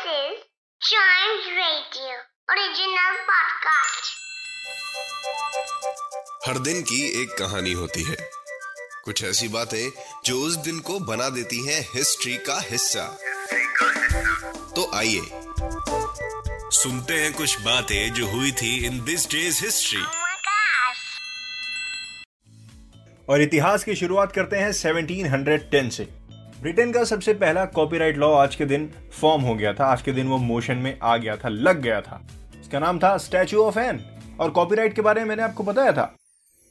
This is Chimes Radio original podcast. हर दिन की एक कहानी होती है कुछ ऐसी बातें जो उस दिन को बना देती हैं हिस्ट्री का हिस्सा तो आइए सुनते हैं कुछ बातें जो हुई थी इन दिस डेज़ हिस्ट्री. और इतिहास की शुरुआत करते हैं 1710 से ब्रिटेन का सबसे पहला कॉपीराइट लॉ आज के दिन फॉर्म हो गया था। आज के दिन वो मोशन में आ गया था, लग गया था। इसका नाम था स्टैचू ऑफ़ एन। और कॉपीराइट के बारे में मैंने आपको बताया था।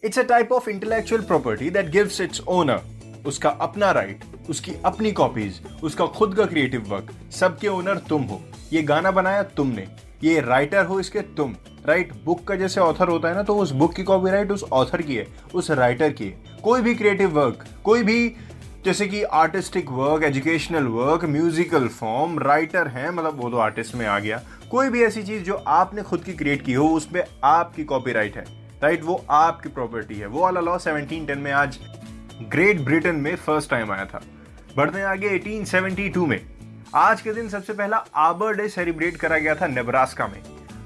It's a type of intellectual property that gives its owner उसका अपना राइट उसकी अपनी कॉपीज उसका खुद का क्रिएटिव वर्क सबके ओनर तुम हो। ये गाना बनाया तुमने। ये राइटर हो इसके तुम। राइट बुक का जैसे ऑथर होता है ना तो उस बुक की कॉपीराइट उस ऑथर की है, उस राइटर की है। कोई भी क्रिएटिव वर्क कोई भी जैसे कि artistic work educational work musical form writer है मतलब वो तो आर्टिस्ट में आ गया। कोई भी ऐसी चीज़ जो आपने खुद की क्रिएट की हो उस पर आपकी कॉपीराइट है राइट वो आपकी प्रॉपर्टी है। वो वाला लॉ 1710 में आज ग्रेट ब्रिटेन में फ़र्स्ट टाइम आया था। बढ़ते आगे 1872 में। आज के दिन सबसे पहला आबर डे सेलिब्रेट करा गया था नेब्रास्का में।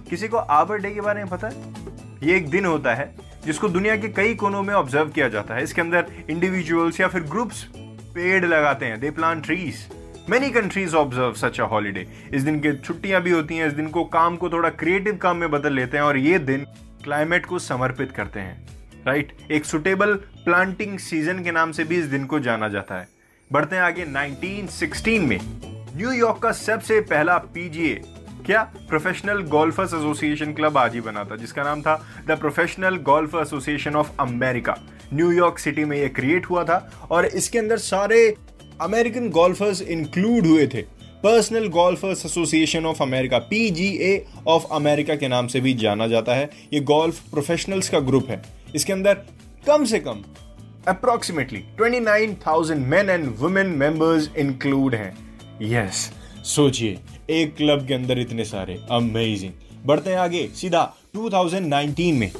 किसी को आबर डे के बारे में पता है? ये एक दिन होता है जिसको दुनिया के कई कोनों में ऑब्ज़र्व किया जाता है। इसके अंदर इंडिविजुअल्स या फिर ग्रुप्स पेड़ लगाते हैं they plant trees many countries observe such a holiday इस दिन के छुट्टियाँ भी होती हैं, इस दिन को काम को थोड़ा क्रिएटिव काम में बदल लेते हैं और ये दिन क्लाइमेट को समर्पित करते हैं. Right right? एक सुटेबल प्लांटिंग सीज़न के नाम से भी इस दिन को जाना जाता है. बढ़ते हैं आगे 1916 में. न्यूयॉर्क का सबसे पहला पीजीए क्या? प्रोफेशनल गोल्फर्स एसोसिएशन क्लब आज ही बना था, जिसका नाम था the professional golf association of America New York city में ये क्रिएट हुआ था और इसके अंदर सारे अमेरिकन गोल्फर्स इंक्लूड हुए थे। Personal golfers association of America PGA of America के नाम से भी जाना जाता है। ये गोल्फ प्रोफेशनल्स का ग्रुप है। इसके अंदर कम से कम approximately 29,000 men and women members include हैं। यस सोचिए एक क्लब के अंदर इतने सारे। अमेजिंग बढ़ते हैं आगे सीधा 2019 में।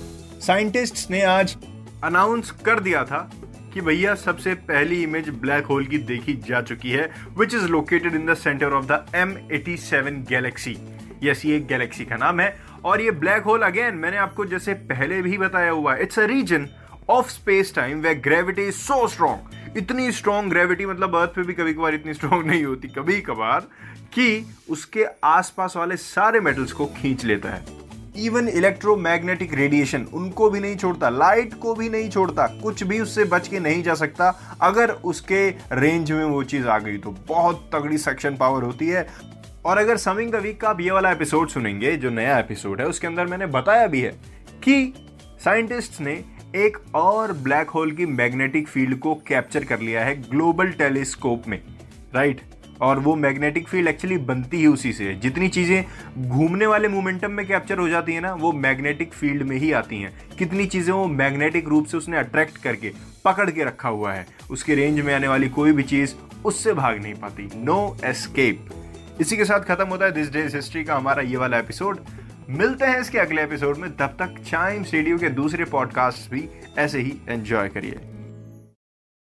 साइंटिस्ट्स ने आज अनाउंस कर दिया था कि भैया सबसे पहली इमेज ब्लैक होल की देखी जा चुकी है which is located in the centre of the M eighty seven galaxy yes ये गैलेक्सी का नाम है, और ये ब्लैक होल अगेन मैंने आपको जैसे पहले भी बताया हुआ it's a region of space time where gravity is so strong इतनी स्ट्रॉन्ग ग्रेविटी मतलब अर्थ पे भी कभी कभार इतनी स्ट्रॉन्ग नहीं होती कभी कभार कि उसके आसपास वाले सारे मेटल्स को खींच लेता है। इवन इलेक्ट्रोमैग्नेटिक रेडिएशन उनको भी नहीं छोड़ता लाइट को भी नहीं छोड़ता, कुछ भी उससे बच के नहीं जा सकता। अगर उसके रेंज में वो चीज़ आ गई तो बहुत तगड़ी सेक्शन पावर होती है। और अगर समिंग द वीक का आप ये वाला एपिसोड सुनेंगे, जो नया एपिसोड है, उसके अंदर मैंने बताया भी है कि साइंटिस्ट ने एक और ब्लैक होल की मैग्नेटिक फ़ील्ड को कैप्चर कर लिया है ग्लोबल टेलीस्कोप में राइट और वो मैग्नेटिक फ़ील्ड एक्चुअली बनती ही उसी से है। जितनी चीज़ें घूमने वाले मोमेंटम में कैप्चर हो जाती है ना, वो मैग्नेटिक फ़ील्ड में ही आती हैं। कितनी चीज़ें वो मैग्नेटिक रूप से उसने अट्रैक्ट करके, पकड़ के रखा हुआ है। उसके रेंज में आने वाली कोई भी चीज़ उससे भाग नहीं पाती। नो एस्केप इसी के साथ खत्म होता है दिस डेज़ हिस्ट्री का हमारा ये वाला एपिसोड मिलते हैं इसके अगले एपिसोड में। तब तक चाइम रेडियो के दूसरे पॉडकास्ट भी ऐसे ही एंजॉय करिए।